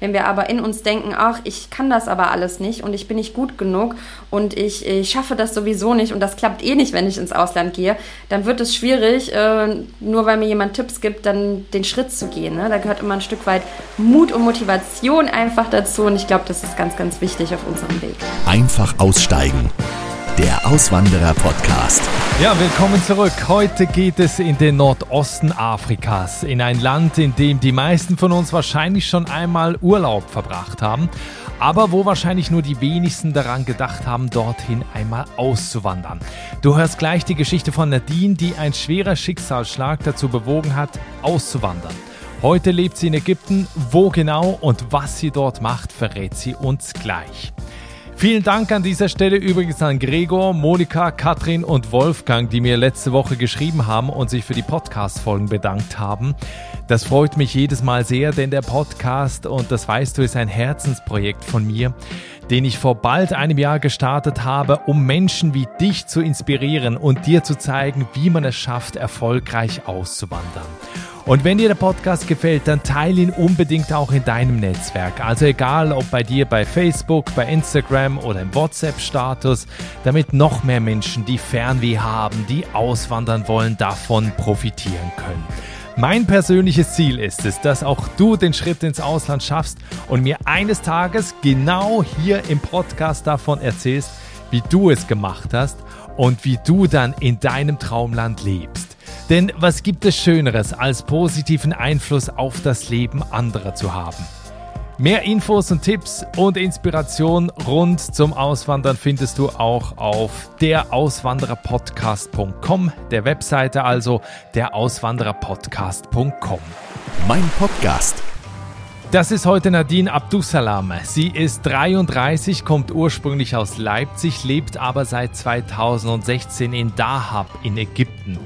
Wenn wir aber in uns denken, ach, ich kann das aber alles nicht und ich bin nicht gut genug und ich, ich schaffe das sowieso nicht und das klappt eh nicht, wenn ich ins Ausland gehe, dann wird es schwierig, äh, nur weil mir jemand Tipps gibt, dann den Schritt zu gehen. Ne? Da gehört immer ein Stück weit Mut und Motivation einfach dazu und ich glaube, das ist ganz, ganz wichtig auf unserem Weg. Einfach aussteigen der Auswanderer-Podcast. Ja, willkommen zurück. Heute geht es in den Nordosten Afrikas, in ein Land, in dem die meisten von uns wahrscheinlich schon einmal Urlaub verbracht haben, aber wo wahrscheinlich nur die wenigsten daran gedacht haben, dorthin einmal auszuwandern. Du hörst gleich die Geschichte von Nadine, die ein schwerer Schicksalsschlag dazu bewogen hat, auszuwandern. Heute lebt sie in Ägypten. Wo genau und was sie dort macht, verrät sie uns gleich. Vielen Dank an dieser Stelle übrigens an Gregor, Monika, Katrin und Wolfgang, die mir letzte Woche geschrieben haben und sich für die Podcast-Folgen bedankt haben. Das freut mich jedes Mal sehr, denn der Podcast, und das weißt du, ist ein Herzensprojekt von mir, den ich vor bald einem Jahr gestartet habe, um Menschen wie dich zu inspirieren und dir zu zeigen, wie man es schafft, erfolgreich auszuwandern. Und wenn dir der Podcast gefällt, dann teile ihn unbedingt auch in deinem Netzwerk. Also egal, ob bei dir bei Facebook, bei Instagram oder im WhatsApp-Status, damit noch mehr Menschen, die Fernweh haben, die auswandern wollen, davon profitieren können. Mein persönliches Ziel ist es, dass auch du den Schritt ins Ausland schaffst und mir eines Tages genau hier im Podcast davon erzählst, wie du es gemacht hast und wie du dann in deinem Traumland lebst. Denn was gibt es Schöneres, als positiven Einfluss auf das Leben anderer zu haben? Mehr Infos und Tipps und Inspiration rund zum Auswandern findest du auch auf derauswandererpodcast.com, der Webseite also derauswandererpodcast.com. Mein Podcast. Das ist heute Nadine Abdusalam. Sie ist 33, kommt ursprünglich aus Leipzig, lebt aber seit 2016 in Dahab in Ägypten.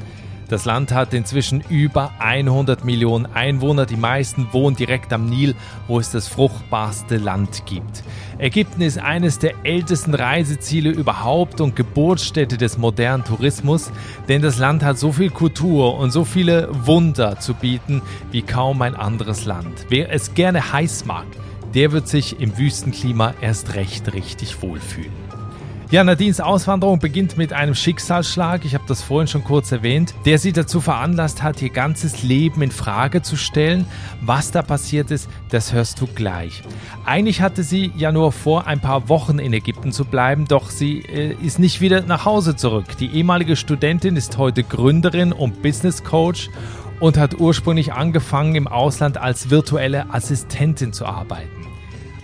Das Land hat inzwischen über 100 Millionen Einwohner. Die meisten wohnen direkt am Nil, wo es das fruchtbarste Land gibt. Ägypten ist eines der ältesten Reiseziele überhaupt und Geburtsstätte des modernen Tourismus, denn das Land hat so viel Kultur und so viele Wunder zu bieten wie kaum ein anderes Land. Wer es gerne heiß mag, der wird sich im Wüstenklima erst recht richtig wohlfühlen. Ja, Nadines Auswanderung beginnt mit einem Schicksalsschlag, ich habe das vorhin schon kurz erwähnt, der sie dazu veranlasst hat, ihr ganzes Leben in Frage zu stellen. Was da passiert ist, das hörst du gleich. Eigentlich hatte sie ja nur vor, ein paar Wochen in Ägypten zu bleiben, doch sie äh, ist nicht wieder nach Hause zurück. Die ehemalige Studentin ist heute Gründerin und Business Coach und hat ursprünglich angefangen, im Ausland als virtuelle Assistentin zu arbeiten.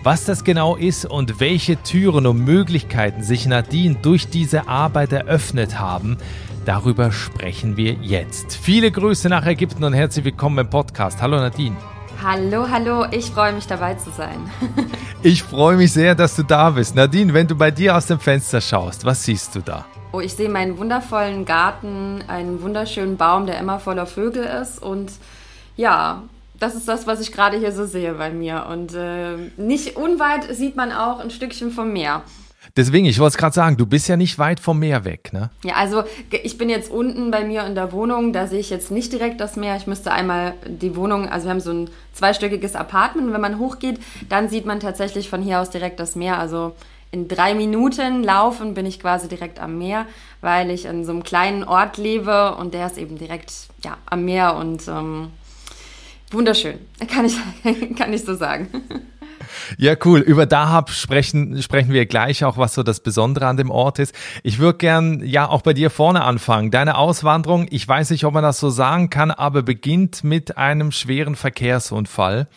Was das genau ist und welche Türen und Möglichkeiten sich Nadine durch diese Arbeit eröffnet haben, darüber sprechen wir jetzt. Viele Grüße nach Ägypten und herzlich willkommen im Podcast. Hallo Nadine. Hallo, hallo, ich freue mich dabei zu sein. ich freue mich sehr, dass du da bist. Nadine, wenn du bei dir aus dem Fenster schaust, was siehst du da? Oh, ich sehe meinen wundervollen Garten, einen wunderschönen Baum, der immer voller Vögel ist und ja, das ist das, was ich gerade hier so sehe bei mir. Und äh, nicht unweit sieht man auch ein Stückchen vom Meer. Deswegen, ich wollte es gerade sagen, du bist ja nicht weit vom Meer weg, ne? Ja, also ich bin jetzt unten bei mir in der Wohnung, da sehe ich jetzt nicht direkt das Meer. Ich müsste einmal die Wohnung, also wir haben so ein zweistöckiges Apartment und wenn man hochgeht, dann sieht man tatsächlich von hier aus direkt das Meer. Also in drei Minuten laufen bin ich quasi direkt am Meer, weil ich in so einem kleinen Ort lebe und der ist eben direkt ja, am Meer und ähm, Wunderschön, kann ich, kann ich so sagen. Ja, cool. Über Dahab sprechen, sprechen wir gleich auch, was so das Besondere an dem Ort ist. Ich würde gern ja auch bei dir vorne anfangen. Deine Auswanderung, ich weiß nicht, ob man das so sagen kann, aber beginnt mit einem schweren Verkehrsunfall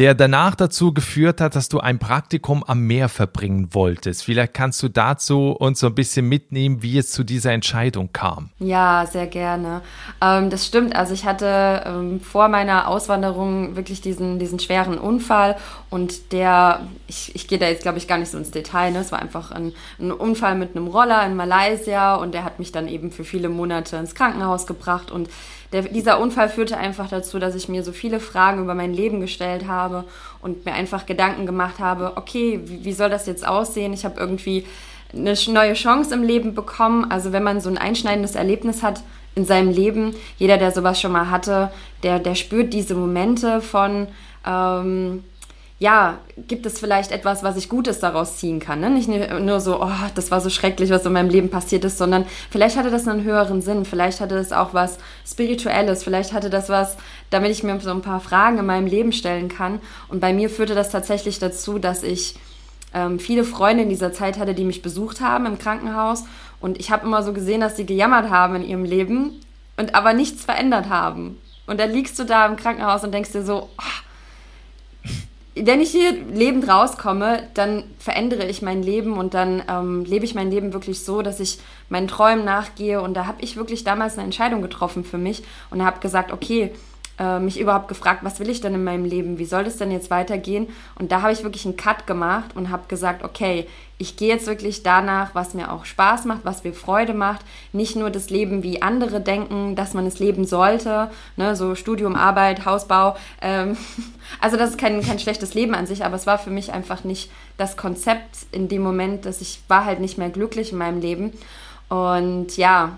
der danach dazu geführt hat, dass du ein Praktikum am Meer verbringen wolltest. Vielleicht kannst du dazu uns so ein bisschen mitnehmen, wie es zu dieser Entscheidung kam. Ja, sehr gerne. Ähm, das stimmt. Also ich hatte ähm, vor meiner Auswanderung wirklich diesen, diesen schweren Unfall und der, ich, ich gehe da jetzt glaube ich gar nicht so ins Detail, ne? es war einfach ein, ein Unfall mit einem Roller in Malaysia und der hat mich dann eben für viele Monate ins Krankenhaus gebracht und der, dieser Unfall führte einfach dazu, dass ich mir so viele Fragen über mein Leben gestellt habe und mir einfach Gedanken gemacht habe, okay, wie, wie soll das jetzt aussehen? Ich habe irgendwie eine neue Chance im Leben bekommen. Also wenn man so ein einschneidendes Erlebnis hat in seinem Leben, jeder, der sowas schon mal hatte, der, der spürt diese Momente von, ähm, ja, gibt es vielleicht etwas, was ich Gutes daraus ziehen kann. Ne? Nicht nur so, oh, das war so schrecklich, was in meinem Leben passiert ist, sondern vielleicht hatte das einen höheren Sinn, vielleicht hatte das auch was Spirituelles, vielleicht hatte das was, damit ich mir so ein paar Fragen in meinem Leben stellen kann. Und bei mir führte das tatsächlich dazu, dass ich ähm, viele Freunde in dieser Zeit hatte, die mich besucht haben im Krankenhaus. Und ich habe immer so gesehen, dass sie gejammert haben in ihrem Leben und aber nichts verändert haben. Und dann liegst du da im Krankenhaus und denkst dir so, oh, wenn ich hier lebend rauskomme, dann verändere ich mein Leben und dann ähm, lebe ich mein Leben wirklich so, dass ich meinen Träumen nachgehe. Und da habe ich wirklich damals eine Entscheidung getroffen für mich und habe gesagt, okay, äh, mich überhaupt gefragt, was will ich denn in meinem Leben? Wie soll das denn jetzt weitergehen? Und da habe ich wirklich einen Cut gemacht und habe gesagt, okay, ich gehe jetzt wirklich danach, was mir auch Spaß macht, was mir Freude macht. Nicht nur das Leben, wie andere denken, dass man es leben sollte, ne? so Studium, Arbeit, Hausbau. Ähm, also das ist kein, kein schlechtes Leben an sich, aber es war für mich einfach nicht das Konzept in dem Moment, dass ich war halt nicht mehr glücklich in meinem Leben. Und ja,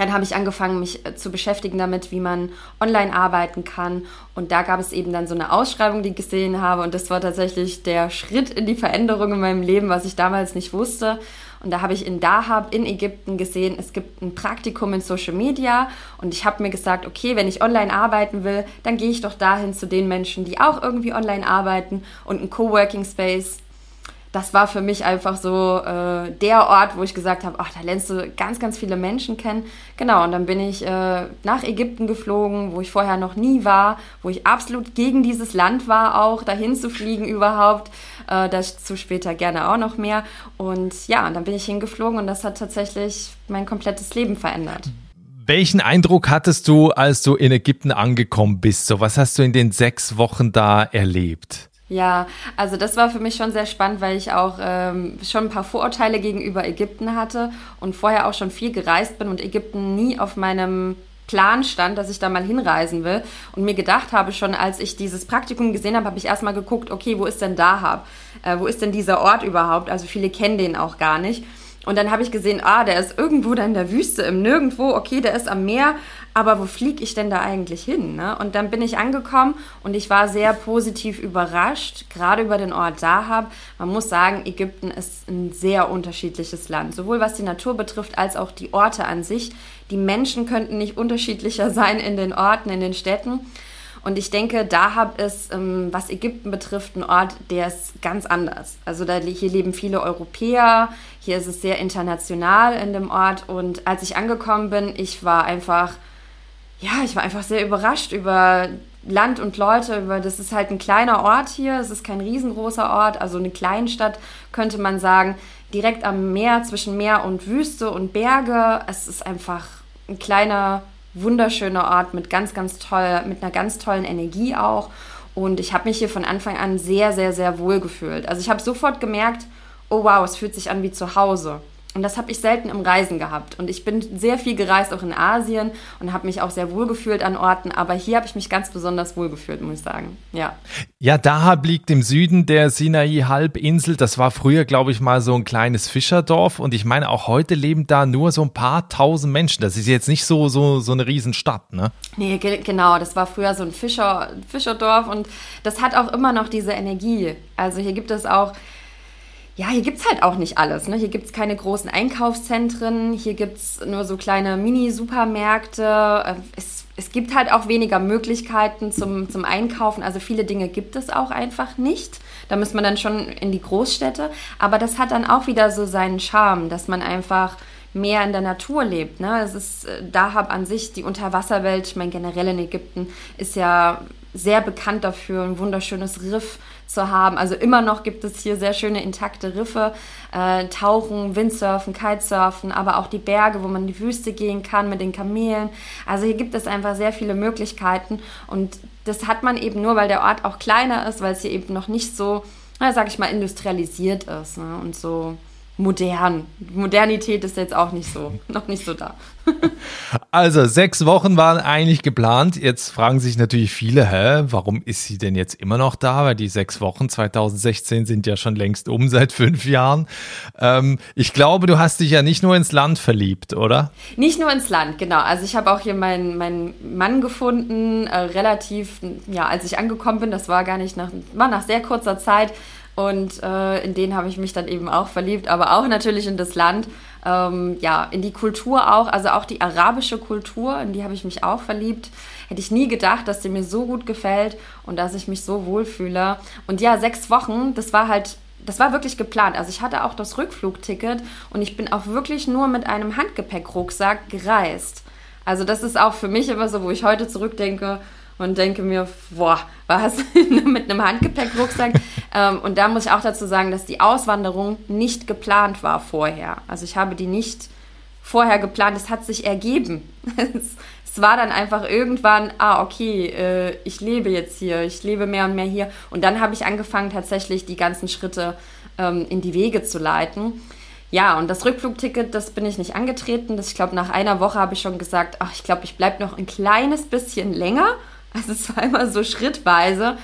dann habe ich angefangen, mich äh, zu beschäftigen damit, wie man online arbeiten kann. Und da gab es eben dann so eine Ausschreibung, die ich gesehen habe. Und das war tatsächlich der Schritt in die Veränderung in meinem Leben, was ich damals nicht wusste. Und da habe ich in Dahab in Ägypten gesehen, es gibt ein Praktikum in Social Media. Und ich habe mir gesagt, okay, wenn ich online arbeiten will, dann gehe ich doch dahin zu den Menschen, die auch irgendwie online arbeiten und ein Coworking Space das war für mich einfach so äh, der Ort, wo ich gesagt habe, ach, da lernst du ganz, ganz viele Menschen kennen. Genau, und dann bin ich äh, nach Ägypten geflogen, wo ich vorher noch nie war, wo ich absolut gegen dieses Land war, auch dahin zu fliegen überhaupt. Äh, dazu später gerne auch noch mehr. Und ja, und dann bin ich hingeflogen und das hat tatsächlich mein komplettes Leben verändert. Welchen Eindruck hattest du, als du in Ägypten angekommen bist? So, was hast du in den sechs Wochen da erlebt? Ja, also das war für mich schon sehr spannend, weil ich auch ähm, schon ein paar Vorurteile gegenüber Ägypten hatte und vorher auch schon viel gereist bin und Ägypten nie auf meinem Plan stand, dass ich da mal hinreisen will und mir gedacht habe schon, als ich dieses Praktikum gesehen habe, habe ich erstmal geguckt, okay, wo ist denn Dahab? Äh, wo ist denn dieser Ort überhaupt? Also viele kennen den auch gar nicht. Und dann habe ich gesehen, ah, der ist irgendwo da in der Wüste, im Nirgendwo, okay, der ist am Meer, aber wo fliege ich denn da eigentlich hin? Ne? Und dann bin ich angekommen und ich war sehr positiv überrascht, gerade über den Ort Dahab. Man muss sagen, Ägypten ist ein sehr unterschiedliches Land, sowohl was die Natur betrifft als auch die Orte an sich. Die Menschen könnten nicht unterschiedlicher sein in den Orten, in den Städten. Und ich denke, Dahab ist, ähm, was Ägypten betrifft, ein Ort, der ist ganz anders. Also da, hier leben viele Europäer, hier ist es sehr international in dem Ort. Und als ich angekommen bin, ich war einfach, ja, ich war einfach sehr überrascht über Land und Leute, über das ist halt ein kleiner Ort hier, es ist kein riesengroßer Ort, also eine Kleinstadt könnte man sagen, direkt am Meer, zwischen Meer und Wüste und Berge. Es ist einfach ein kleiner wunderschöner Ort mit ganz, ganz toll, mit einer ganz tollen Energie auch. Und ich habe mich hier von Anfang an sehr, sehr, sehr wohl gefühlt. Also ich habe sofort gemerkt, oh wow, es fühlt sich an wie zu Hause. Und das habe ich selten im Reisen gehabt. Und ich bin sehr viel gereist, auch in Asien, und habe mich auch sehr wohl gefühlt an Orten. Aber hier habe ich mich ganz besonders wohl gefühlt, muss ich sagen. Ja. Ja, Dahab liegt im Süden der Sinai-Halbinsel. Das war früher, glaube ich, mal so ein kleines Fischerdorf. Und ich meine, auch heute leben da nur so ein paar tausend Menschen. Das ist jetzt nicht so, so, so eine Riesenstadt, ne? Nee, ge genau. Das war früher so ein Fischer, Fischerdorf. Und das hat auch immer noch diese Energie. Also hier gibt es auch ja, hier gibt es halt auch nicht alles. Ne? Hier gibt es keine großen Einkaufszentren, hier gibt es nur so kleine Mini-Supermärkte. Äh, es, es gibt halt auch weniger Möglichkeiten zum, zum Einkaufen. Also viele Dinge gibt es auch einfach nicht. Da muss man dann schon in die Großstädte. Aber das hat dann auch wieder so seinen Charme, dass man einfach mehr in der Natur lebt. Ne? Es ist äh, Dahab an sich, die Unterwasserwelt, ich meine generell in Ägypten, ist ja sehr bekannt dafür, ein wunderschönes Riff zu haben. Also immer noch gibt es hier sehr schöne intakte Riffe, äh, Tauchen, Windsurfen, Kitesurfen, aber auch die Berge, wo man in die Wüste gehen kann mit den Kamelen. Also hier gibt es einfach sehr viele Möglichkeiten und das hat man eben nur, weil der Ort auch kleiner ist, weil es hier eben noch nicht so, na, sag ich mal, industrialisiert ist ne? und so modern. Modernität ist jetzt auch nicht so, noch nicht so da. Also sechs Wochen waren eigentlich geplant. Jetzt fragen sich natürlich viele, hä, warum ist sie denn jetzt immer noch da? Weil die sechs Wochen 2016 sind ja schon längst um seit fünf Jahren. Ähm, ich glaube, du hast dich ja nicht nur ins Land verliebt, oder? Nicht nur ins Land, genau. Also ich habe auch hier meinen, meinen Mann gefunden, äh, relativ, ja, als ich angekommen bin, das war gar nicht nach, war nach sehr kurzer Zeit. Und äh, in den habe ich mich dann eben auch verliebt, aber auch natürlich in das Land, ähm, ja, in die Kultur auch, also auch die arabische Kultur, in die habe ich mich auch verliebt. Hätte ich nie gedacht, dass die mir so gut gefällt und dass ich mich so wohlfühle. Und ja, sechs Wochen, das war halt das war wirklich geplant. Also ich hatte auch das Rückflugticket und ich bin auch wirklich nur mit einem Handgepäckrucksack gereist. Also das ist auch für mich immer so, wo ich heute zurückdenke, und denke mir, boah, was mit einem Handgepäckrucksack. ähm, und da muss ich auch dazu sagen, dass die Auswanderung nicht geplant war vorher. Also ich habe die nicht vorher geplant, es hat sich ergeben. es, es war dann einfach irgendwann, ah, okay, äh, ich lebe jetzt hier, ich lebe mehr und mehr hier. Und dann habe ich angefangen, tatsächlich die ganzen Schritte ähm, in die Wege zu leiten. Ja, und das Rückflugticket, das bin ich nicht angetreten. Das, ich glaube, nach einer Woche habe ich schon gesagt, ach, ich glaube, ich bleibe noch ein kleines bisschen länger. Also es war immer so schrittweise.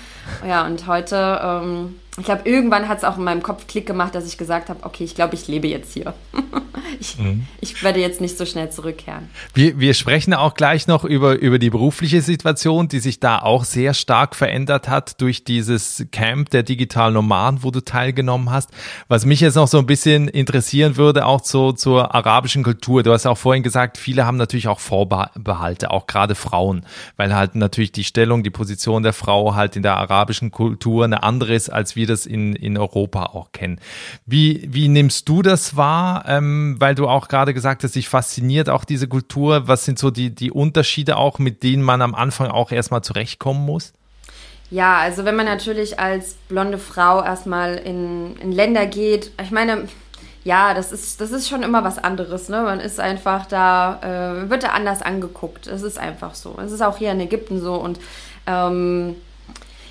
Ja, und heute, ähm, ich glaube, irgendwann hat es auch in meinem Kopf Klick gemacht, dass ich gesagt habe, okay, ich glaube, ich lebe jetzt hier. ich, mhm. ich werde jetzt nicht so schnell zurückkehren. Wir, wir sprechen auch gleich noch über, über die berufliche Situation, die sich da auch sehr stark verändert hat durch dieses Camp der digitalen Nomaden, wo du teilgenommen hast. Was mich jetzt noch so ein bisschen interessieren würde, auch so zur arabischen Kultur. Du hast auch vorhin gesagt, viele haben natürlich auch Vorbehalte, auch gerade Frauen, weil halt natürlich die Stellung, die Position der Frau halt in der arabischen Kultur eine andere ist, als wir das in, in Europa auch kennen. Wie, wie nimmst du das wahr? Ähm, weil du auch gerade gesagt hast, dich fasziniert auch diese Kultur. Was sind so die, die Unterschiede auch, mit denen man am Anfang auch erstmal zurechtkommen muss? Ja, also wenn man natürlich als blonde Frau erstmal in, in Länder geht, ich meine, ja, das ist, das ist schon immer was anderes. Ne? Man ist einfach da, äh, wird da anders angeguckt. Es ist einfach so. Es ist auch hier in Ägypten so. Und ähm,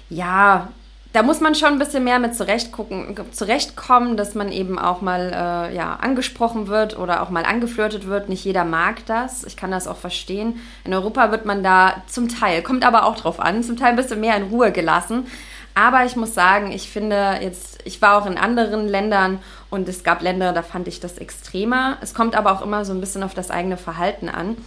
ja, da muss man schon ein bisschen mehr mit zurechtgucken, zurechtkommen, dass man eben auch mal äh, ja, angesprochen wird oder auch mal angeflirtet wird. Nicht jeder mag das. Ich kann das auch verstehen. In Europa wird man da zum Teil, kommt aber auch drauf an, zum Teil ein bisschen mehr in Ruhe gelassen. Aber ich muss sagen, ich finde jetzt, ich war auch in anderen Ländern und es gab Länder, da fand ich das extremer. Es kommt aber auch immer so ein bisschen auf das eigene Verhalten an.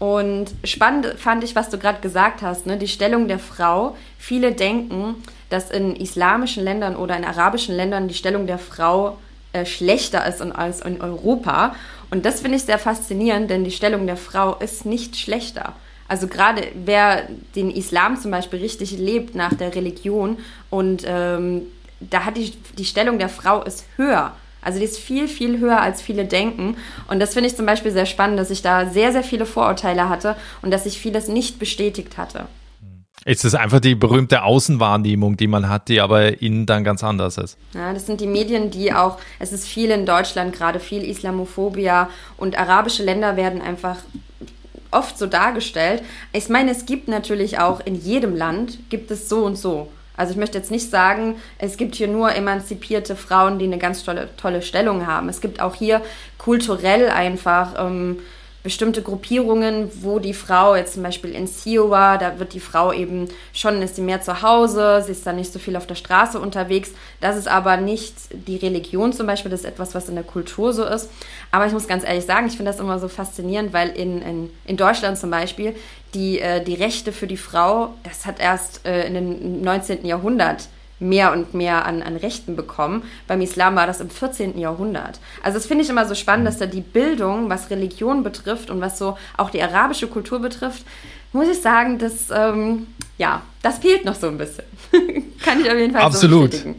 Und spannend fand ich, was du gerade gesagt hast, ne? die Stellung der Frau. Viele denken, dass in islamischen Ländern oder in arabischen Ländern die Stellung der Frau äh, schlechter ist als in Europa. Und das finde ich sehr faszinierend, denn die Stellung der Frau ist nicht schlechter. Also gerade wer den Islam zum Beispiel richtig lebt nach der Religion und ähm, da hat die, die Stellung der Frau ist höher also die ist viel, viel höher, als viele denken. Und das finde ich zum Beispiel sehr spannend, dass ich da sehr, sehr viele Vorurteile hatte und dass ich vieles nicht bestätigt hatte. Ist es einfach die berühmte Außenwahrnehmung, die man hat, die aber innen dann ganz anders ist? Ja, das sind die Medien, die auch, es ist viel in Deutschland, gerade viel Islamophobia und arabische Länder werden einfach oft so dargestellt. Ich meine, es gibt natürlich auch in jedem Land, gibt es so und so. Also ich möchte jetzt nicht sagen, es gibt hier nur emanzipierte Frauen, die eine ganz tolle, tolle Stellung haben. Es gibt auch hier kulturell einfach ähm, bestimmte Gruppierungen, wo die Frau jetzt zum Beispiel in Siowa, da wird die Frau eben schon, ist sie mehr zu Hause, sie ist dann nicht so viel auf der Straße unterwegs. Das ist aber nicht die Religion zum Beispiel, das ist etwas, was in der Kultur so ist. Aber ich muss ganz ehrlich sagen, ich finde das immer so faszinierend, weil in, in, in Deutschland zum Beispiel die, äh, die Rechte für die Frau, das hat erst äh, in dem 19. Jahrhundert mehr und mehr an, an Rechten bekommen. Beim Islam war das im 14. Jahrhundert. Also das finde ich immer so spannend, dass da die Bildung, was Religion betrifft und was so auch die arabische Kultur betrifft, muss ich sagen, dass ähm, ja, das fehlt noch so ein bisschen. Kann ich auf jeden Fall Absolut. so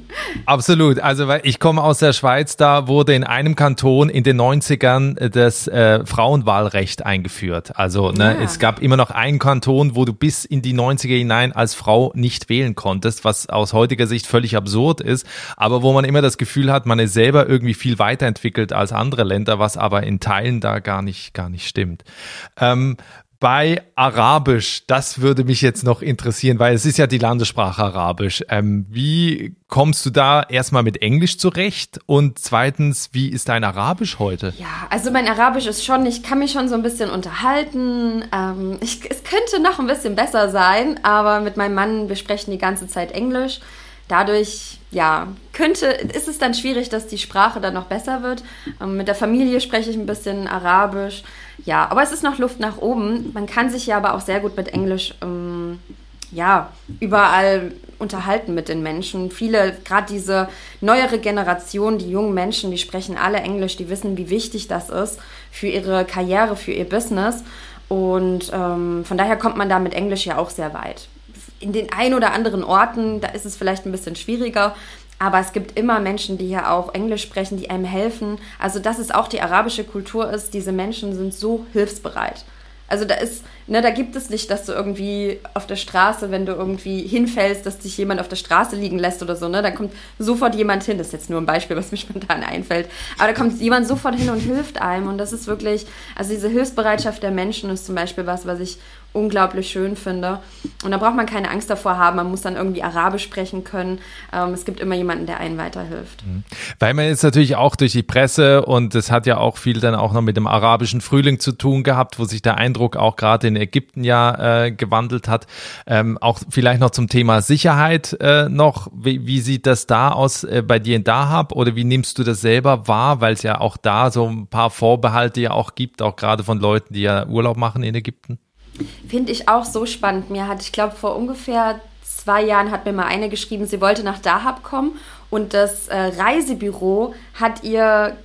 Absolut. Also, weil ich komme aus der Schweiz, da wurde in einem Kanton in den 90ern das äh, Frauenwahlrecht eingeführt. Also, ne, ja. es gab immer noch einen Kanton, wo du bis in die 90er hinein als Frau nicht wählen konntest, was aus heutiger Sicht völlig absurd ist, aber wo man immer das Gefühl hat, man ist selber irgendwie viel weiterentwickelt als andere Länder, was aber in Teilen da gar nicht, gar nicht stimmt. Ähm, bei Arabisch, das würde mich jetzt noch interessieren, weil es ist ja die Landessprache Arabisch. Ähm, wie kommst du da erstmal mit Englisch zurecht? Und zweitens, wie ist dein Arabisch heute? Ja, also mein Arabisch ist schon, ich kann mich schon so ein bisschen unterhalten. Ähm, ich, es könnte noch ein bisschen besser sein, aber mit meinem Mann, wir sprechen die ganze Zeit Englisch. Dadurch, ja, könnte, ist es dann schwierig, dass die Sprache dann noch besser wird. Ähm, mit der Familie spreche ich ein bisschen Arabisch. Ja, aber es ist noch Luft nach oben. Man kann sich ja aber auch sehr gut mit Englisch ähm, ja, überall unterhalten mit den Menschen. Viele, gerade diese neuere Generation, die jungen Menschen, die sprechen alle Englisch, die wissen, wie wichtig das ist für ihre Karriere, für ihr Business. Und ähm, von daher kommt man da mit Englisch ja auch sehr weit. In den ein oder anderen Orten, da ist es vielleicht ein bisschen schwieriger, aber es gibt immer Menschen, die hier auch Englisch sprechen, die einem helfen. Also, dass es auch die arabische Kultur ist, diese Menschen sind so hilfsbereit. Also da ist, ne, da gibt es nicht, dass du irgendwie auf der Straße, wenn du irgendwie hinfällst, dass dich jemand auf der Straße liegen lässt oder so, ne? Da kommt sofort jemand hin. Das ist jetzt nur ein Beispiel, was mir spontan einfällt. Aber da kommt jemand sofort hin und hilft einem. Und das ist wirklich, also diese Hilfsbereitschaft der Menschen ist zum Beispiel was, was ich unglaublich schön finde. Und da braucht man keine Angst davor haben, man muss dann irgendwie Arabisch sprechen können. Ähm, es gibt immer jemanden, der einen weiterhilft. Mhm. Weil man jetzt natürlich auch durch die Presse und das hat ja auch viel dann auch noch mit dem arabischen Frühling zu tun gehabt, wo sich der Eindruck auch gerade in Ägypten ja äh, gewandelt hat. Ähm, auch vielleicht noch zum Thema Sicherheit äh, noch. Wie, wie, sieht das da aus äh, bei dir in Dahab oder wie nimmst du das selber wahr? Weil es ja auch da so ein paar Vorbehalte ja auch gibt, auch gerade von Leuten, die ja Urlaub machen in Ägypten. Finde ich auch so spannend. Mir hat, ich glaube, vor ungefähr zwei Jahren hat mir mal eine geschrieben, sie wollte nach Dahab kommen und das äh, Reisebüro hat ihr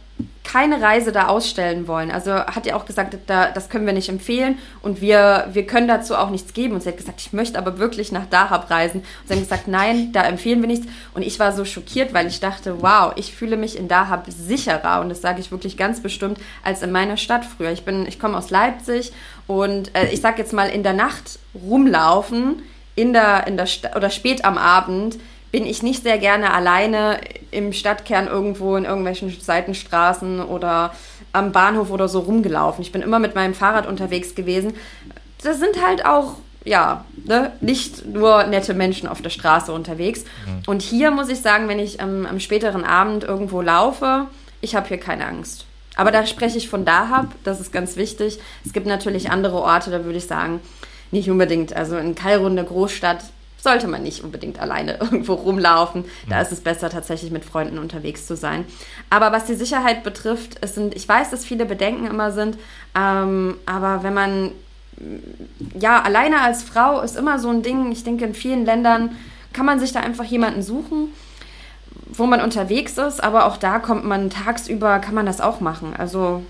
keine Reise da ausstellen wollen. Also hat ihr auch gesagt, da, das können wir nicht empfehlen und wir, wir können dazu auch nichts geben. Und sie hat gesagt, ich möchte aber wirklich nach Dahab reisen. Und sie haben gesagt, nein, da empfehlen wir nichts. Und ich war so schockiert, weil ich dachte, wow, ich fühle mich in Dahab sicherer und das sage ich wirklich ganz bestimmt als in meiner Stadt früher. Ich bin, ich komme aus Leipzig und äh, ich sag jetzt mal in der Nacht rumlaufen, in der, in der oder spät am Abend bin ich nicht sehr gerne alleine im Stadtkern irgendwo in irgendwelchen Seitenstraßen oder am Bahnhof oder so rumgelaufen. Ich bin immer mit meinem Fahrrad unterwegs gewesen. Das sind halt auch, ja, ne, nicht nur nette Menschen auf der Straße unterwegs. Mhm. Und hier muss ich sagen, wenn ich ähm, am späteren Abend irgendwo laufe, ich habe hier keine Angst. Aber da spreche ich von Dahab, das ist ganz wichtig. Es gibt natürlich andere Orte, da würde ich sagen, nicht unbedingt. Also in Kairo, in der Großstadt, sollte man nicht unbedingt alleine irgendwo rumlaufen. Da ist es besser, tatsächlich mit Freunden unterwegs zu sein. Aber was die Sicherheit betrifft, es sind, ich weiß, dass viele Bedenken immer sind, ähm, aber wenn man, ja, alleine als Frau ist immer so ein Ding, ich denke, in vielen Ländern kann man sich da einfach jemanden suchen, wo man unterwegs ist, aber auch da kommt man tagsüber, kann man das auch machen. Also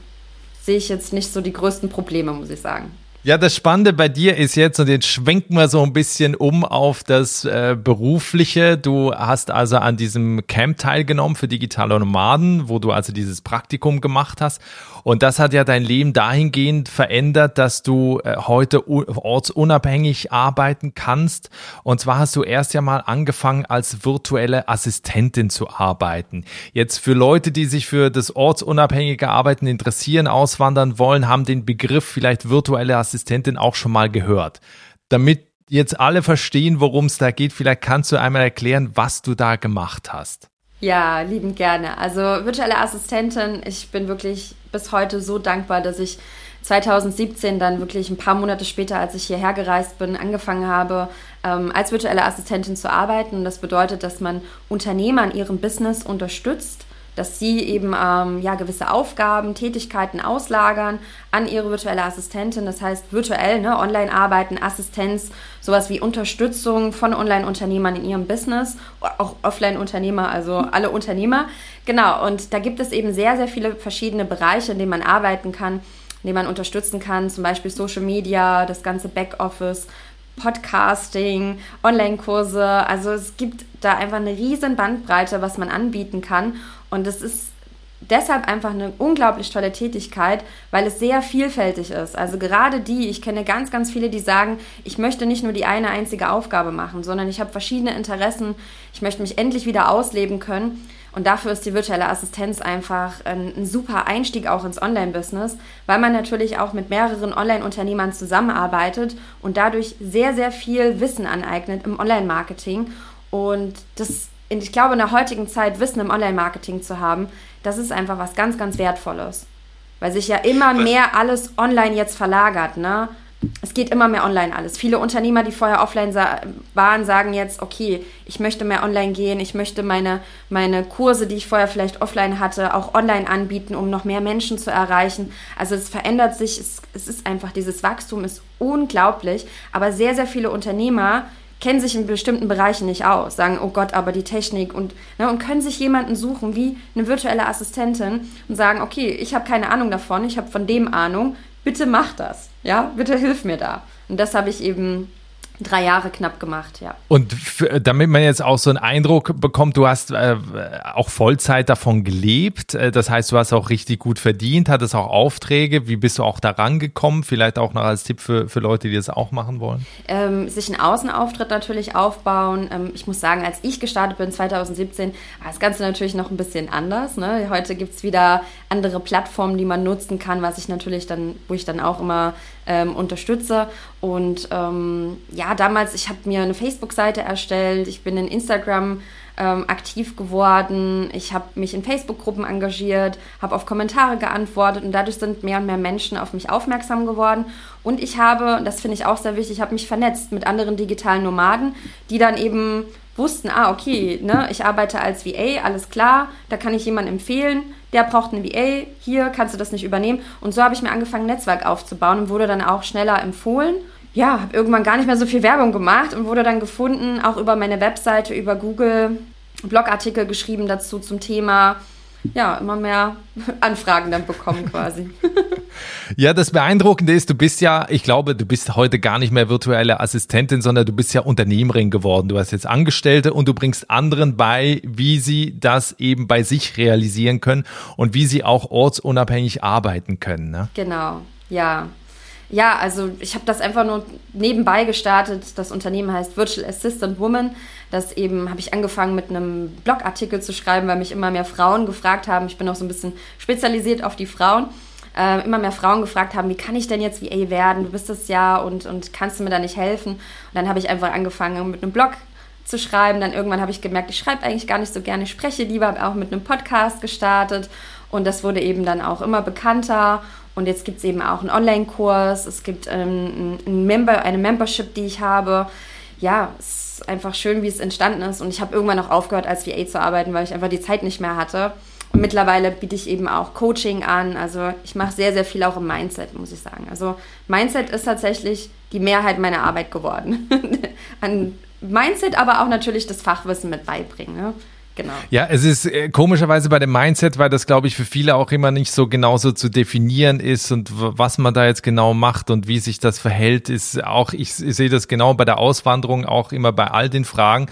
sehe ich jetzt nicht so die größten Probleme, muss ich sagen. Ja, das Spannende bei dir ist jetzt, und jetzt schwenken wir so ein bisschen um auf das äh, Berufliche. Du hast also an diesem Camp teilgenommen für digitale Nomaden, wo du also dieses Praktikum gemacht hast. Und das hat ja dein Leben dahingehend verändert, dass du äh, heute ortsunabhängig arbeiten kannst. Und zwar hast du erst ja mal angefangen, als virtuelle Assistentin zu arbeiten. Jetzt für Leute, die sich für das ortsunabhängige Arbeiten interessieren, auswandern wollen, haben den Begriff vielleicht virtuelle Assistentin Assistentin auch schon mal gehört. Damit jetzt alle verstehen, worum es da geht, vielleicht kannst du einmal erklären, was du da gemacht hast. Ja, liebend gerne. Also virtuelle Assistentin, ich bin wirklich bis heute so dankbar, dass ich 2017 dann wirklich ein paar Monate später, als ich hierher gereist bin, angefangen habe, ähm, als virtuelle Assistentin zu arbeiten. Das bedeutet, dass man Unternehmer in ihrem Business unterstützt dass sie eben ähm, ja, gewisse Aufgaben, Tätigkeiten auslagern an ihre virtuelle Assistentin. Das heißt, virtuell, ne, online arbeiten, Assistenz, sowas wie Unterstützung von Online-Unternehmern in ihrem Business, auch Offline-Unternehmer, also alle Unternehmer. Genau, und da gibt es eben sehr, sehr viele verschiedene Bereiche, in denen man arbeiten kann, in denen man unterstützen kann, zum Beispiel Social Media, das ganze Backoffice, Podcasting, Online-Kurse. Also es gibt da einfach eine riesen Bandbreite, was man anbieten kann. Und es ist deshalb einfach eine unglaublich tolle Tätigkeit, weil es sehr vielfältig ist. Also gerade die, ich kenne ganz, ganz viele, die sagen, ich möchte nicht nur die eine einzige Aufgabe machen, sondern ich habe verschiedene Interessen, ich möchte mich endlich wieder ausleben können. Und dafür ist die virtuelle Assistenz einfach ein, ein super Einstieg auch ins Online-Business, weil man natürlich auch mit mehreren Online-Unternehmern zusammenarbeitet und dadurch sehr, sehr viel Wissen aneignet im Online-Marketing. Und das, ich glaube, in der heutigen Zeit Wissen im Online-Marketing zu haben, das ist einfach was ganz, ganz Wertvolles. Weil sich ja immer mehr alles online jetzt verlagert, ne? Es geht immer mehr online alles. Viele Unternehmer, die vorher offline waren, sagen jetzt, okay, ich möchte mehr online gehen, ich möchte meine, meine Kurse, die ich vorher vielleicht offline hatte, auch online anbieten, um noch mehr Menschen zu erreichen. Also es verändert sich, es, es ist einfach, dieses Wachstum ist unglaublich, aber sehr, sehr viele Unternehmer kennen sich in bestimmten Bereichen nicht aus, sagen, oh Gott, aber die Technik und, ne, und können sich jemanden suchen wie eine virtuelle Assistentin und sagen, okay, ich habe keine Ahnung davon, ich habe von dem Ahnung, bitte mach das, ja, bitte hilf mir da. Und das habe ich eben drei Jahre knapp gemacht, ja. Und damit man jetzt auch so einen Eindruck bekommt, du hast äh, auch Vollzeit davon gelebt. Äh, das heißt, du hast auch richtig gut verdient, hattest auch Aufträge. Wie bist du auch da rangekommen? Vielleicht auch noch als Tipp für, für Leute, die das auch machen wollen. Ähm, sich einen Außenauftritt natürlich aufbauen. Ähm, ich muss sagen, als ich gestartet bin 2017, war das Ganze natürlich noch ein bisschen anders. Ne? Heute gibt es wieder andere Plattformen, die man nutzen kann, was ich natürlich dann, wo ich dann auch immer ähm, unterstütze. Und ähm, ja, damals, ich habe mir eine Facebook-Seite erstellt, ich bin in Instagram ähm, aktiv geworden, ich habe mich in Facebook-Gruppen engagiert, habe auf Kommentare geantwortet und dadurch sind mehr und mehr Menschen auf mich aufmerksam geworden. Und ich habe, das finde ich auch sehr wichtig, ich habe mich vernetzt mit anderen digitalen Nomaden, die dann eben wussten, ah, okay, ne, ich arbeite als VA, alles klar, da kann ich jemanden empfehlen, der braucht eine VA, hier kannst du das nicht übernehmen. Und so habe ich mir angefangen, ein Netzwerk aufzubauen und wurde dann auch schneller empfohlen. Ja, habe irgendwann gar nicht mehr so viel Werbung gemacht und wurde dann gefunden, auch über meine Webseite, über Google, Blogartikel geschrieben dazu zum Thema ja, immer mehr Anfragen dann bekommen quasi. ja, das Beeindruckende ist, du bist ja, ich glaube, du bist heute gar nicht mehr virtuelle Assistentin, sondern du bist ja Unternehmerin geworden. Du hast jetzt Angestellte und du bringst anderen bei, wie sie das eben bei sich realisieren können und wie sie auch ortsunabhängig arbeiten können. Ne? Genau, ja. Ja, also ich habe das einfach nur nebenbei gestartet. Das Unternehmen heißt Virtual Assistant Woman. Das eben habe ich angefangen mit einem Blogartikel zu schreiben, weil mich immer mehr Frauen gefragt haben. Ich bin auch so ein bisschen spezialisiert auf die Frauen. Äh, immer mehr Frauen gefragt haben, wie kann ich denn jetzt VA werden? Du bist es ja und, und kannst du mir da nicht helfen? Und dann habe ich einfach angefangen mit einem Blog zu schreiben. Dann irgendwann habe ich gemerkt, ich schreibe eigentlich gar nicht so gerne, ich spreche lieber, habe auch mit einem Podcast gestartet. Und das wurde eben dann auch immer bekannter. Und jetzt gibt es eben auch einen Online-Kurs, es gibt ähm, ein Member, eine Membership, die ich habe. Ja, es ist einfach schön, wie es entstanden ist. Und ich habe irgendwann auch aufgehört, als VA zu arbeiten, weil ich einfach die Zeit nicht mehr hatte. Und mittlerweile biete ich eben auch Coaching an. Also ich mache sehr, sehr viel auch im Mindset, muss ich sagen. Also Mindset ist tatsächlich die Mehrheit meiner Arbeit geworden. an Mindset, aber auch natürlich das Fachwissen mit beibringen. Ne? Genau. Ja, es ist äh, komischerweise bei dem Mindset, weil das, glaube ich, für viele auch immer nicht so genauso zu definieren ist und was man da jetzt genau macht und wie sich das verhält, ist auch, ich, ich sehe das genau bei der Auswanderung, auch immer bei all den Fragen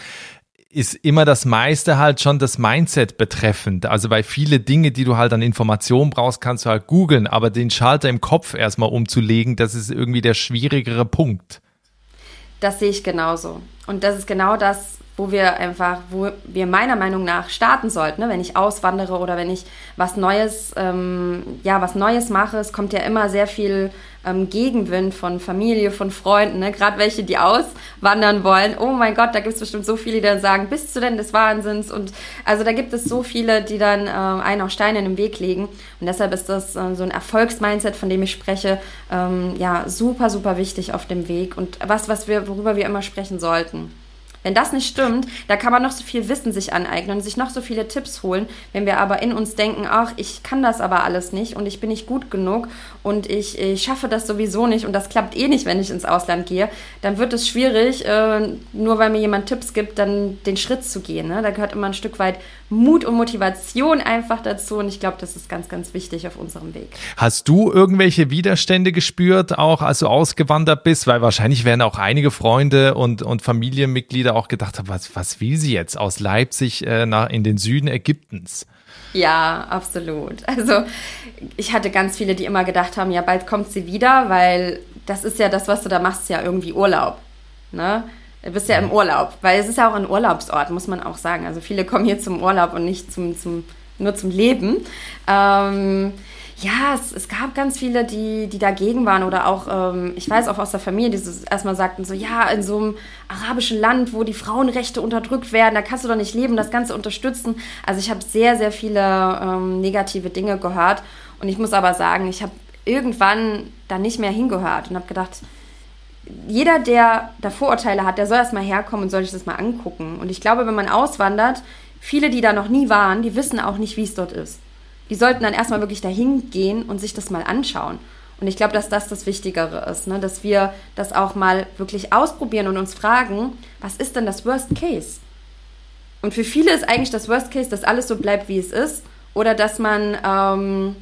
ist immer das meiste halt schon das Mindset betreffend. Also bei viele Dinge, die du halt an Informationen brauchst, kannst du halt googeln, aber den Schalter im Kopf erstmal umzulegen, das ist irgendwie der schwierigere Punkt. Das sehe ich genauso. Und das ist genau das, wo wir einfach, wo wir meiner Meinung nach starten sollten, ne? wenn ich auswandere oder wenn ich was Neues, ähm, ja, was Neues mache. Es kommt ja immer sehr viel ähm, Gegenwind von Familie, von Freunden, ne? gerade welche, die auswandern wollen. Oh mein Gott, da gibt es bestimmt so viele, die dann sagen, bist du denn des Wahnsinns? Und also da gibt es so viele, die dann äh, einen auch Steine in den Weg legen. Und deshalb ist das äh, so ein Erfolgsmindset, von dem ich spreche, ähm, ja, super, super wichtig auf dem Weg und was, was wir, worüber wir immer sprechen sollten. Wenn das nicht stimmt, da kann man noch so viel Wissen sich aneignen und sich noch so viele Tipps holen. Wenn wir aber in uns denken, ach, ich kann das aber alles nicht und ich bin nicht gut genug und ich, ich schaffe das sowieso nicht und das klappt eh nicht, wenn ich ins Ausland gehe, dann wird es schwierig, äh, nur weil mir jemand Tipps gibt, dann den Schritt zu gehen. Ne? Da gehört immer ein Stück weit Mut und Motivation einfach dazu. Und ich glaube, das ist ganz, ganz wichtig auf unserem Weg. Hast du irgendwelche Widerstände gespürt, auch als du ausgewandert bist? Weil wahrscheinlich werden auch einige Freunde und, und Familienmitglieder auch gedacht haben, was, was will sie jetzt aus Leipzig äh, nach, in den Süden Ägyptens? Ja, absolut. Also ich hatte ganz viele, die immer gedacht haben, ja, bald kommt sie wieder, weil das ist ja das, was du da machst, ja irgendwie Urlaub. Ne? Du bist ja im Urlaub, weil es ist ja auch ein Urlaubsort, muss man auch sagen. Also viele kommen hier zum Urlaub und nicht zum, zum, nur zum Leben. Ähm, ja, es, es, gab ganz viele, die, die dagegen waren oder auch, ähm, ich weiß auch aus der Familie, die so erstmal sagten so, ja, in so einem arabischen Land, wo die Frauenrechte unterdrückt werden, da kannst du doch nicht leben, das Ganze unterstützen. Also ich habe sehr, sehr viele ähm, negative Dinge gehört und ich muss aber sagen, ich habe irgendwann da nicht mehr hingehört und habe gedacht, jeder, der da Vorurteile hat, der soll erst mal herkommen und soll sich das mal angucken. Und ich glaube, wenn man auswandert, viele, die da noch nie waren, die wissen auch nicht, wie es dort ist die sollten dann erstmal wirklich dahin gehen und sich das mal anschauen. Und ich glaube, dass das das Wichtigere ist, ne? dass wir das auch mal wirklich ausprobieren und uns fragen, was ist denn das Worst Case? Und für viele ist eigentlich das Worst Case, dass alles so bleibt, wie es ist, oder dass man, ähm,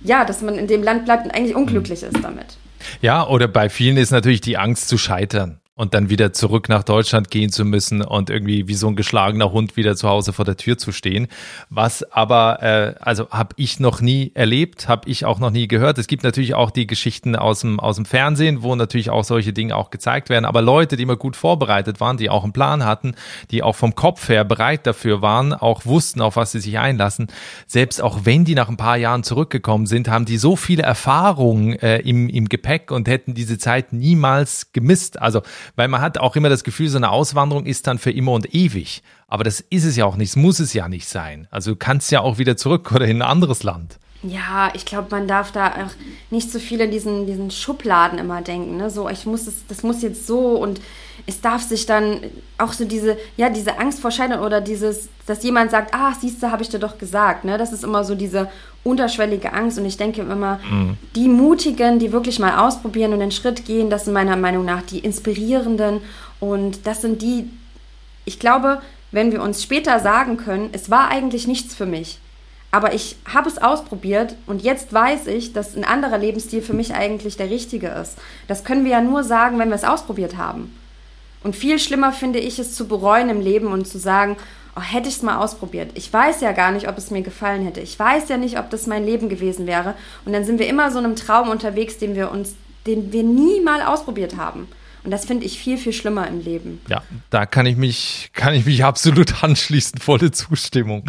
ja, dass man in dem Land bleibt und eigentlich unglücklich ist damit. Ja, oder bei vielen ist natürlich die Angst zu scheitern und dann wieder zurück nach Deutschland gehen zu müssen und irgendwie wie so ein geschlagener Hund wieder zu Hause vor der Tür zu stehen. Was aber, äh, also habe ich noch nie erlebt, habe ich auch noch nie gehört. Es gibt natürlich auch die Geschichten aus dem, aus dem Fernsehen, wo natürlich auch solche Dinge auch gezeigt werden. Aber Leute, die immer gut vorbereitet waren, die auch einen Plan hatten, die auch vom Kopf her bereit dafür waren, auch wussten, auf was sie sich einlassen, selbst auch wenn die nach ein paar Jahren zurückgekommen sind, haben die so viele Erfahrungen äh, im, im Gepäck und hätten diese Zeit niemals gemisst. Also weil man hat auch immer das Gefühl, so eine Auswanderung ist dann für immer und ewig. Aber das ist es ja auch nicht, es muss es ja nicht sein. Also du kannst ja auch wieder zurück oder in ein anderes Land. Ja, ich glaube, man darf da auch nicht so viel in diesen, diesen Schubladen immer denken. Ne? So, ich muss es, das muss jetzt so und es darf sich dann auch so diese, ja, diese Angst vor Scheitern oder dieses, dass jemand sagt, ah, siehst du, habe ich dir doch gesagt. Ne? Das ist immer so diese unterschwellige Angst. Und ich denke immer, mhm. die Mutigen, die wirklich mal ausprobieren und den Schritt gehen, das sind meiner Meinung nach die Inspirierenden. Und das sind die, ich glaube, wenn wir uns später sagen können, es war eigentlich nichts für mich, aber ich habe es ausprobiert und jetzt weiß ich, dass ein anderer Lebensstil für mich eigentlich der richtige ist. Das können wir ja nur sagen, wenn wir es ausprobiert haben. Und viel schlimmer finde ich es zu bereuen im Leben und zu sagen, oh, hätte ich es mal ausprobiert. Ich weiß ja gar nicht, ob es mir gefallen hätte. Ich weiß ja nicht, ob das mein Leben gewesen wäre. Und dann sind wir immer so einem Traum unterwegs, den wir uns, den wir nie mal ausprobiert haben. Und das finde ich viel, viel schlimmer im Leben. Ja, da kann ich mich, kann ich mich absolut anschließen, volle Zustimmung.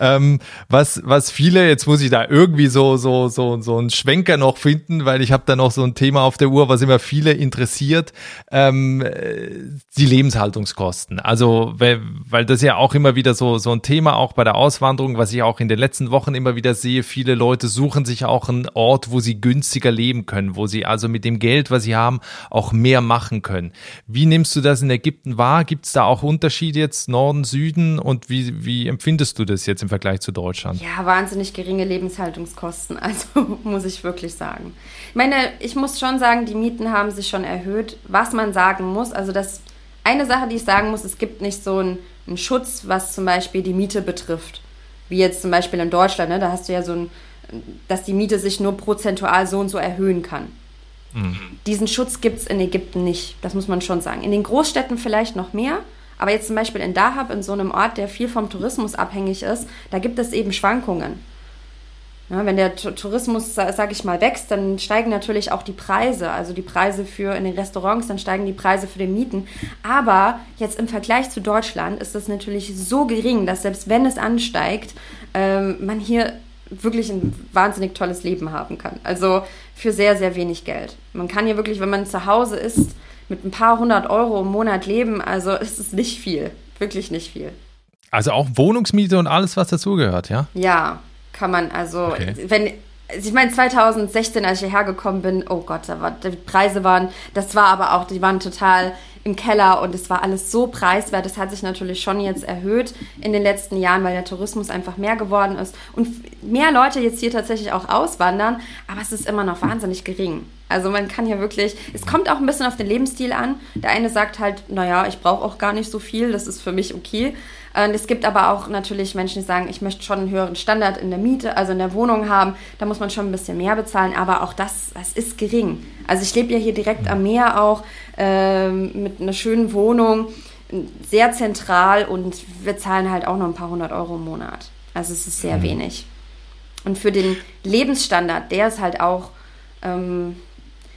Ähm, was, was viele, jetzt muss ich da irgendwie so, so, so, so einen Schwenker noch finden, weil ich habe da noch so ein Thema auf der Uhr, was immer viele interessiert, ähm, die Lebenshaltungskosten. Also, weil, weil das ja auch immer wieder so, so ein Thema auch bei der Auswanderung, was ich auch in den letzten Wochen immer wieder sehe, viele Leute suchen sich auch einen Ort, wo sie günstiger leben können, wo sie also mit dem Geld, was sie haben, auch mehr machen machen können. Wie nimmst du das in Ägypten wahr? Gibt es da auch Unterschiede jetzt Norden, Süden und wie, wie empfindest du das jetzt im Vergleich zu Deutschland? Ja, wahnsinnig geringe Lebenshaltungskosten, also muss ich wirklich sagen. Ich meine, ich muss schon sagen, die Mieten haben sich schon erhöht. Was man sagen muss, also das eine Sache, die ich sagen muss, es gibt nicht so einen, einen Schutz, was zum Beispiel die Miete betrifft. Wie jetzt zum Beispiel in Deutschland, ne? da hast du ja so ein, dass die Miete sich nur prozentual so und so erhöhen kann. Mhm. Diesen Schutz gibt es in Ägypten nicht, das muss man schon sagen. In den Großstädten vielleicht noch mehr, aber jetzt zum Beispiel in Dahab, in so einem Ort, der viel vom Tourismus abhängig ist, da gibt es eben Schwankungen. Ja, wenn der Tourismus, sage ich mal, wächst, dann steigen natürlich auch die Preise, also die Preise für in den Restaurants, dann steigen die Preise für die Mieten. Aber jetzt im Vergleich zu Deutschland ist das natürlich so gering, dass selbst wenn es ansteigt, ähm, man hier wirklich ein wahnsinnig tolles Leben haben kann. Also für sehr, sehr wenig Geld. Man kann hier wirklich, wenn man zu Hause ist, mit ein paar hundert Euro im Monat leben. Also es ist nicht viel. Wirklich nicht viel. Also auch Wohnungsmiete und alles, was dazugehört, ja? Ja, kann man. Also, okay. wenn. Ich meine, 2016, als ich hierher gekommen bin, oh Gott, da war, die Preise waren, das war aber auch, die waren total im Keller und es war alles so preiswert. Das hat sich natürlich schon jetzt erhöht in den letzten Jahren, weil der Tourismus einfach mehr geworden ist und mehr Leute jetzt hier tatsächlich auch auswandern, aber es ist immer noch wahnsinnig gering. Also man kann hier wirklich, es kommt auch ein bisschen auf den Lebensstil an. Der eine sagt halt, naja, ich brauche auch gar nicht so viel, das ist für mich okay. Und es gibt aber auch natürlich Menschen, die sagen, ich möchte schon einen höheren Standard in der Miete, also in der Wohnung haben. Da muss man schon ein bisschen mehr bezahlen, aber auch das, das ist gering. Also ich lebe ja hier direkt am Meer auch ähm, mit einer schönen Wohnung, sehr zentral und wir zahlen halt auch noch ein paar hundert Euro im Monat. Also es ist sehr mhm. wenig. Und für den Lebensstandard, der ist halt auch, ähm,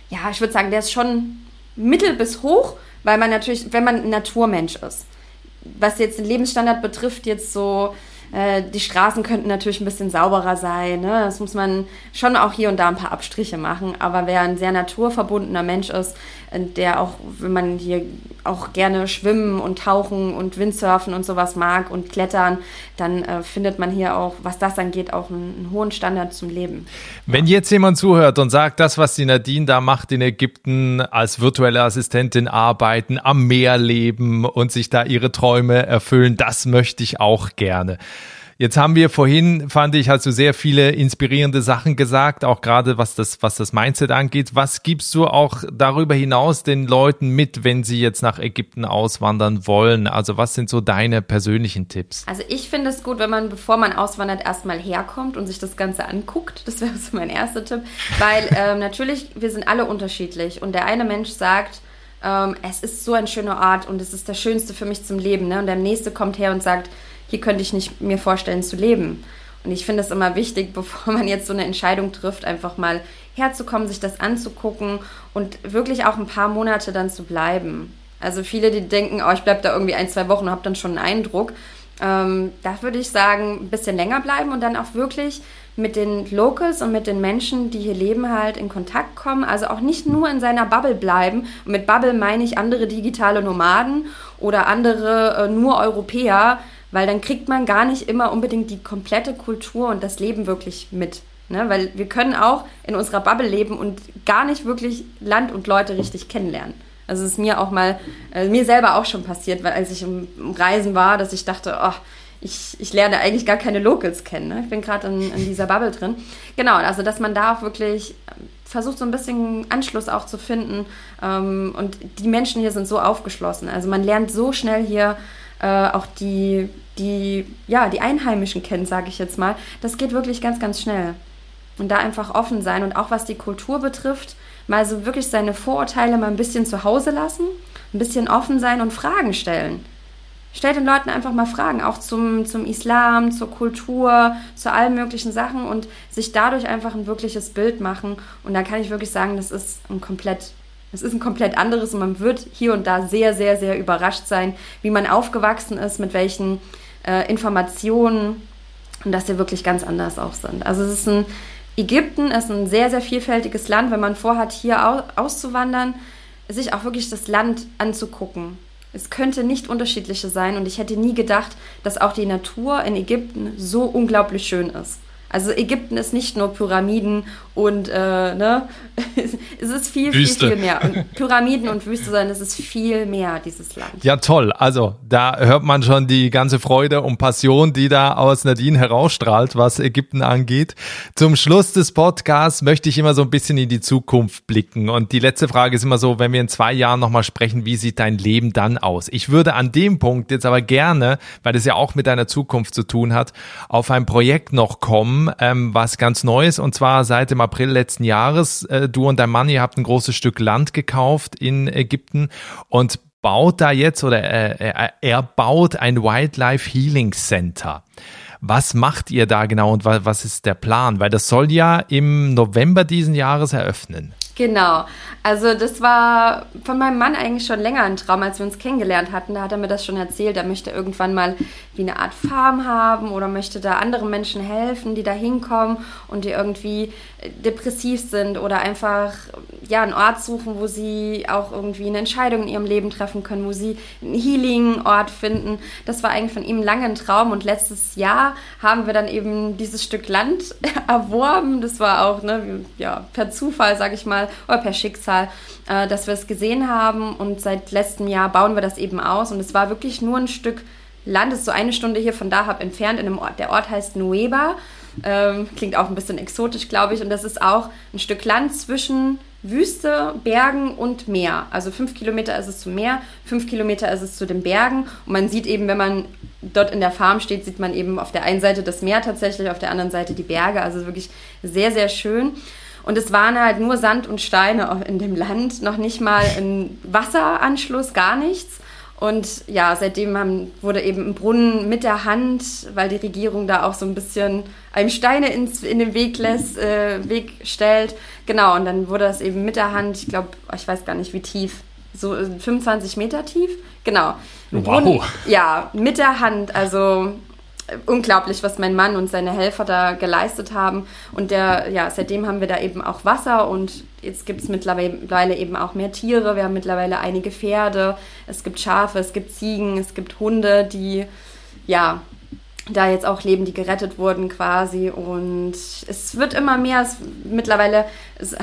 ja, ich würde sagen, der ist schon mittel bis hoch, weil man natürlich, wenn man ein Naturmensch ist, was jetzt den Lebensstandard betrifft, jetzt so, äh, die Straßen könnten natürlich ein bisschen sauberer sein. Ne? Das muss man schon auch hier und da ein paar Abstriche machen. Aber wer ein sehr naturverbundener Mensch ist, der auch, wenn man hier auch gerne schwimmen und tauchen und Windsurfen und sowas mag und klettern, dann äh, findet man hier auch, was das angeht, auch einen, einen, hohen Standard zum Leben. Wenn jetzt jemand zuhört und sagt, das, was die Nadine da macht in Ägypten als virtuelle Assistentin arbeiten, am Meer leben und sich da ihre Träume erfüllen, das möchte ich auch gerne. Jetzt haben wir vorhin, fand ich, hast du sehr viele inspirierende Sachen gesagt, auch gerade was das, was das Mindset angeht. Was gibst du auch darüber hinaus den Leuten mit, wenn sie jetzt nach Ägypten auswandern wollen? Also was sind so deine persönlichen Tipps? Also ich finde es gut, wenn man, bevor man auswandert, erstmal herkommt und sich das Ganze anguckt. Das wäre so mein erster Tipp. Weil ähm, natürlich, wir sind alle unterschiedlich und der eine Mensch sagt, ähm, es ist so ein schöner Ort und es ist das Schönste für mich zum Leben. Ne? Und der nächste kommt her und sagt, hier könnte ich nicht mir vorstellen zu leben. Und ich finde es immer wichtig, bevor man jetzt so eine Entscheidung trifft, einfach mal herzukommen, sich das anzugucken und wirklich auch ein paar Monate dann zu bleiben. Also viele, die denken, oh, ich bleibe da irgendwie ein, zwei Wochen und habe dann schon einen Eindruck. Ähm, da würde ich sagen, ein bisschen länger bleiben und dann auch wirklich mit den Locals und mit den Menschen, die hier leben, halt in Kontakt kommen. Also auch nicht nur in seiner Bubble bleiben. Mit Bubble meine ich andere digitale Nomaden oder andere äh, nur Europäer, weil dann kriegt man gar nicht immer unbedingt die komplette Kultur und das Leben wirklich mit. Ne? Weil wir können auch in unserer Bubble leben und gar nicht wirklich Land und Leute richtig kennenlernen. Also es ist mir auch mal, äh, mir selber auch schon passiert, weil als ich im, Reisen war, dass ich dachte, oh, ich, ich lerne eigentlich gar keine Locals kennen. Ne? Ich bin gerade in, in, dieser Bubble drin. Genau, also dass man da auch wirklich versucht, so ein bisschen Anschluss auch zu finden. Ähm, und die Menschen hier sind so aufgeschlossen. Also man lernt so schnell hier äh, auch die, die, ja, die Einheimischen kennen, sage ich jetzt mal. Das geht wirklich ganz, ganz schnell. Und da einfach offen sein und auch was die Kultur betrifft, mal so wirklich seine Vorurteile mal ein bisschen zu Hause lassen, ein bisschen offen sein und Fragen stellen. Stellt den Leuten einfach mal Fragen, auch zum, zum Islam, zur Kultur, zu allen möglichen Sachen und sich dadurch einfach ein wirkliches Bild machen. Und da kann ich wirklich sagen, das ist ein komplett es ist ein komplett anderes und man wird hier und da sehr, sehr, sehr überrascht sein, wie man aufgewachsen ist, mit welchen äh, Informationen und dass sie wirklich ganz anders auch sind. Also es ist ein, Ägypten ist ein sehr, sehr vielfältiges Land, wenn man vorhat, hier auszuwandern, sich auch wirklich das Land anzugucken. Es könnte nicht unterschiedlicher sein und ich hätte nie gedacht, dass auch die Natur in Ägypten so unglaublich schön ist. Also Ägypten ist nicht nur Pyramiden und äh, ne, es ist viel, Wüste. viel, viel mehr. Und Pyramiden und Wüste sein, es ist viel mehr, dieses Land. Ja, toll. Also da hört man schon die ganze Freude und Passion, die da aus Nadine herausstrahlt, was Ägypten angeht. Zum Schluss des Podcasts möchte ich immer so ein bisschen in die Zukunft blicken. Und die letzte Frage ist immer so, wenn wir in zwei Jahren nochmal sprechen, wie sieht dein Leben dann aus? Ich würde an dem Punkt jetzt aber gerne, weil das ja auch mit deiner Zukunft zu tun hat, auf ein Projekt noch kommen, ähm, was ganz Neues und zwar seit dem April letzten Jahres. Äh, du und dein Mann, ihr habt ein großes Stück Land gekauft in Ägypten und baut da jetzt oder äh, er, er baut ein Wildlife Healing Center. Was macht ihr da genau und was ist der Plan? Weil das soll ja im November diesen Jahres eröffnen. Genau. Also das war von meinem Mann eigentlich schon länger ein Traum, als wir uns kennengelernt hatten. Da hat er mir das schon erzählt. Er möchte irgendwann mal wie eine Art Farm haben oder möchte da anderen Menschen helfen, die da hinkommen und die irgendwie depressiv sind oder einfach ja einen Ort suchen, wo sie auch irgendwie eine Entscheidung in ihrem Leben treffen können, wo sie einen Healing-Ort finden. Das war eigentlich von ihm lange ein Traum und letztes Jahr haben wir dann eben dieses Stück Land erworben. Das war auch ne, ja, per Zufall, sage ich mal, oder per Schicksal, äh, dass wir es gesehen haben und seit letztem Jahr bauen wir das eben aus und es war wirklich nur ein Stück Land, ist so eine Stunde hier von Dahab entfernt, in einem Ort. Der Ort heißt Nueva. Ähm, klingt auch ein bisschen exotisch, glaube ich. Und das ist auch ein Stück Land zwischen Wüste, Bergen und Meer. Also fünf Kilometer ist es zum Meer, fünf Kilometer ist es zu den Bergen. Und man sieht eben, wenn man dort in der Farm steht, sieht man eben auf der einen Seite das Meer tatsächlich, auf der anderen Seite die Berge. Also wirklich sehr, sehr schön. Und es waren halt nur Sand und Steine in dem Land, noch nicht mal ein Wasseranschluss, gar nichts. Und ja, seitdem haben, wurde eben ein Brunnen mit der Hand, weil die Regierung da auch so ein bisschen einem Steine ins, in den Weg lässt, äh, Weg stellt. Genau, und dann wurde das eben mit der Hand, ich glaube, ich weiß gar nicht wie tief, so 25 Meter tief. Genau. Wow. Brunnen, ja, mit der Hand, also unglaublich, was mein Mann und seine Helfer da geleistet haben. Und der, ja, seitdem haben wir da eben auch Wasser und jetzt gibt es mittlerweile eben auch mehr Tiere. Wir haben mittlerweile einige Pferde, es gibt Schafe, es gibt Ziegen, es gibt Hunde, die ja da jetzt auch leben, die gerettet wurden quasi. Und es wird immer mehr. Es, mittlerweile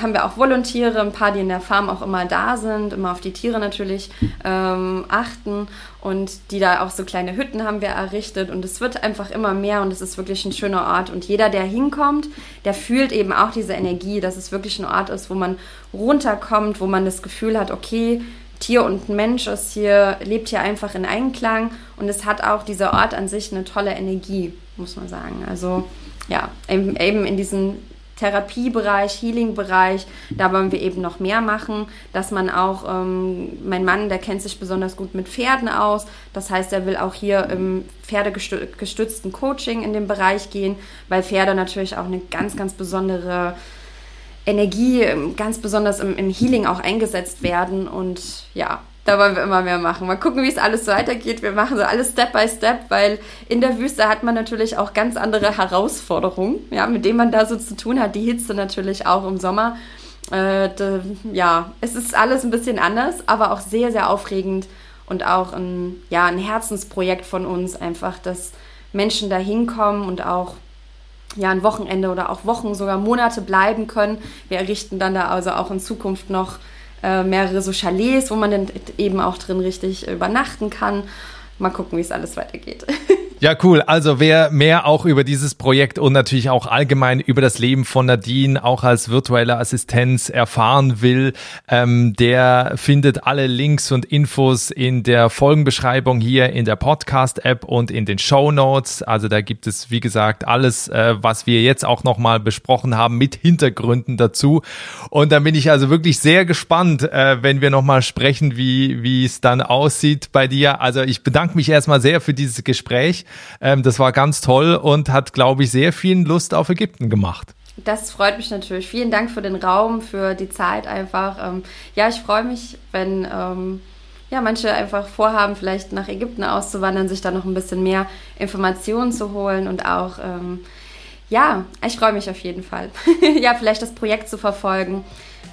haben wir auch Volontiere, ein paar, die in der Farm auch immer da sind, immer auf die Tiere natürlich ähm, achten. Und die da auch so kleine Hütten haben wir errichtet. Und es wird einfach immer mehr und es ist wirklich ein schöner Ort. Und jeder, der hinkommt, der fühlt eben auch diese Energie, dass es wirklich ein Ort ist, wo man runterkommt, wo man das Gefühl hat, okay, Tier und Mensch ist hier, lebt hier einfach in Einklang und es hat auch dieser Ort an sich eine tolle Energie, muss man sagen. Also ja, eben, in diesem Therapiebereich, Healing-Bereich, da wollen wir eben noch mehr machen, dass man auch, ähm, mein Mann, der kennt sich besonders gut mit Pferden aus, das heißt, er will auch hier im pferdegestützten Coaching in den Bereich gehen, weil Pferde natürlich auch eine ganz, ganz besondere Energie ähm, ganz besonders im, im Healing auch eingesetzt werden. Und ja, da wollen wir immer mehr machen. Mal gucken, wie es alles weitergeht. Wir machen so alles Step by Step, weil in der Wüste hat man natürlich auch ganz andere Herausforderungen, ja, mit denen man da so zu tun hat. Die Hitze natürlich auch im Sommer. Äh, de, ja, es ist alles ein bisschen anders, aber auch sehr, sehr aufregend und auch ein, ja, ein Herzensprojekt von uns, einfach, dass Menschen da hinkommen und auch ja, ein Wochenende oder auch Wochen, sogar Monate bleiben können. Wir errichten dann da also auch in Zukunft noch äh, mehrere so Chalets, wo man dann eben auch drin richtig übernachten kann. Mal gucken, wie es alles weitergeht. Ja, cool. Also wer mehr auch über dieses Projekt und natürlich auch allgemein über das Leben von Nadine auch als virtuelle Assistenz erfahren will, ähm, der findet alle Links und Infos in der Folgenbeschreibung hier in der Podcast-App und in den Show Notes. Also da gibt es, wie gesagt, alles, äh, was wir jetzt auch nochmal besprochen haben mit Hintergründen dazu. Und da bin ich also wirklich sehr gespannt, äh, wenn wir nochmal sprechen, wie, es dann aussieht bei dir. Also ich bedanke mich erstmal sehr für dieses Gespräch. Ähm, das war ganz toll und hat, glaube ich, sehr vielen Lust auf Ägypten gemacht. Das freut mich natürlich. Vielen Dank für den Raum, für die Zeit einfach. Ähm, ja, ich freue mich, wenn ähm, ja, manche einfach vorhaben, vielleicht nach Ägypten auszuwandern, sich da noch ein bisschen mehr Informationen zu holen und auch, ähm, ja, ich freue mich auf jeden Fall. ja, vielleicht das Projekt zu verfolgen.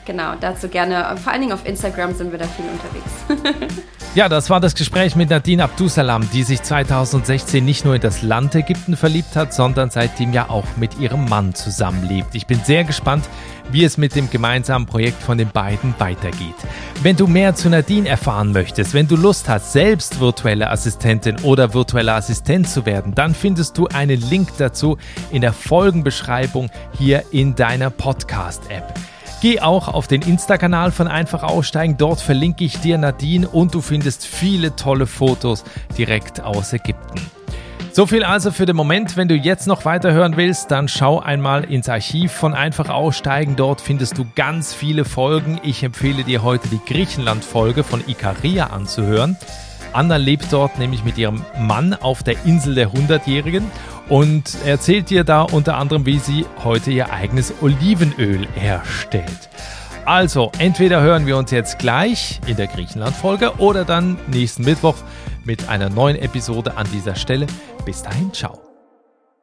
Genau, dazu gerne. Vor allen Dingen auf Instagram sind wir da viel unterwegs. Ja, das war das Gespräch mit Nadine Abdusalam, die sich 2016 nicht nur in das Land Ägypten verliebt hat, sondern seitdem ja auch mit ihrem Mann zusammenlebt. Ich bin sehr gespannt, wie es mit dem gemeinsamen Projekt von den beiden weitergeht. Wenn du mehr zu Nadine erfahren möchtest, wenn du Lust hast, selbst virtuelle Assistentin oder virtueller Assistent zu werden, dann findest du einen Link dazu in der Folgenbeschreibung hier in deiner Podcast-App. Geh auch auf den Insta-Kanal von Einfach Aussteigen. Dort verlinke ich dir Nadine und du findest viele tolle Fotos direkt aus Ägypten. So viel also für den Moment. Wenn du jetzt noch weiterhören willst, dann schau einmal ins Archiv von Einfach Aussteigen. Dort findest du ganz viele Folgen. Ich empfehle dir heute die Griechenland-Folge von Ikaria anzuhören. Anna lebt dort nämlich mit ihrem Mann auf der Insel der Hundertjährigen und erzählt dir da unter anderem, wie sie heute ihr eigenes Olivenöl herstellt. Also, entweder hören wir uns jetzt gleich in der Griechenland-Folge oder dann nächsten Mittwoch mit einer neuen Episode an dieser Stelle. Bis dahin, ciao.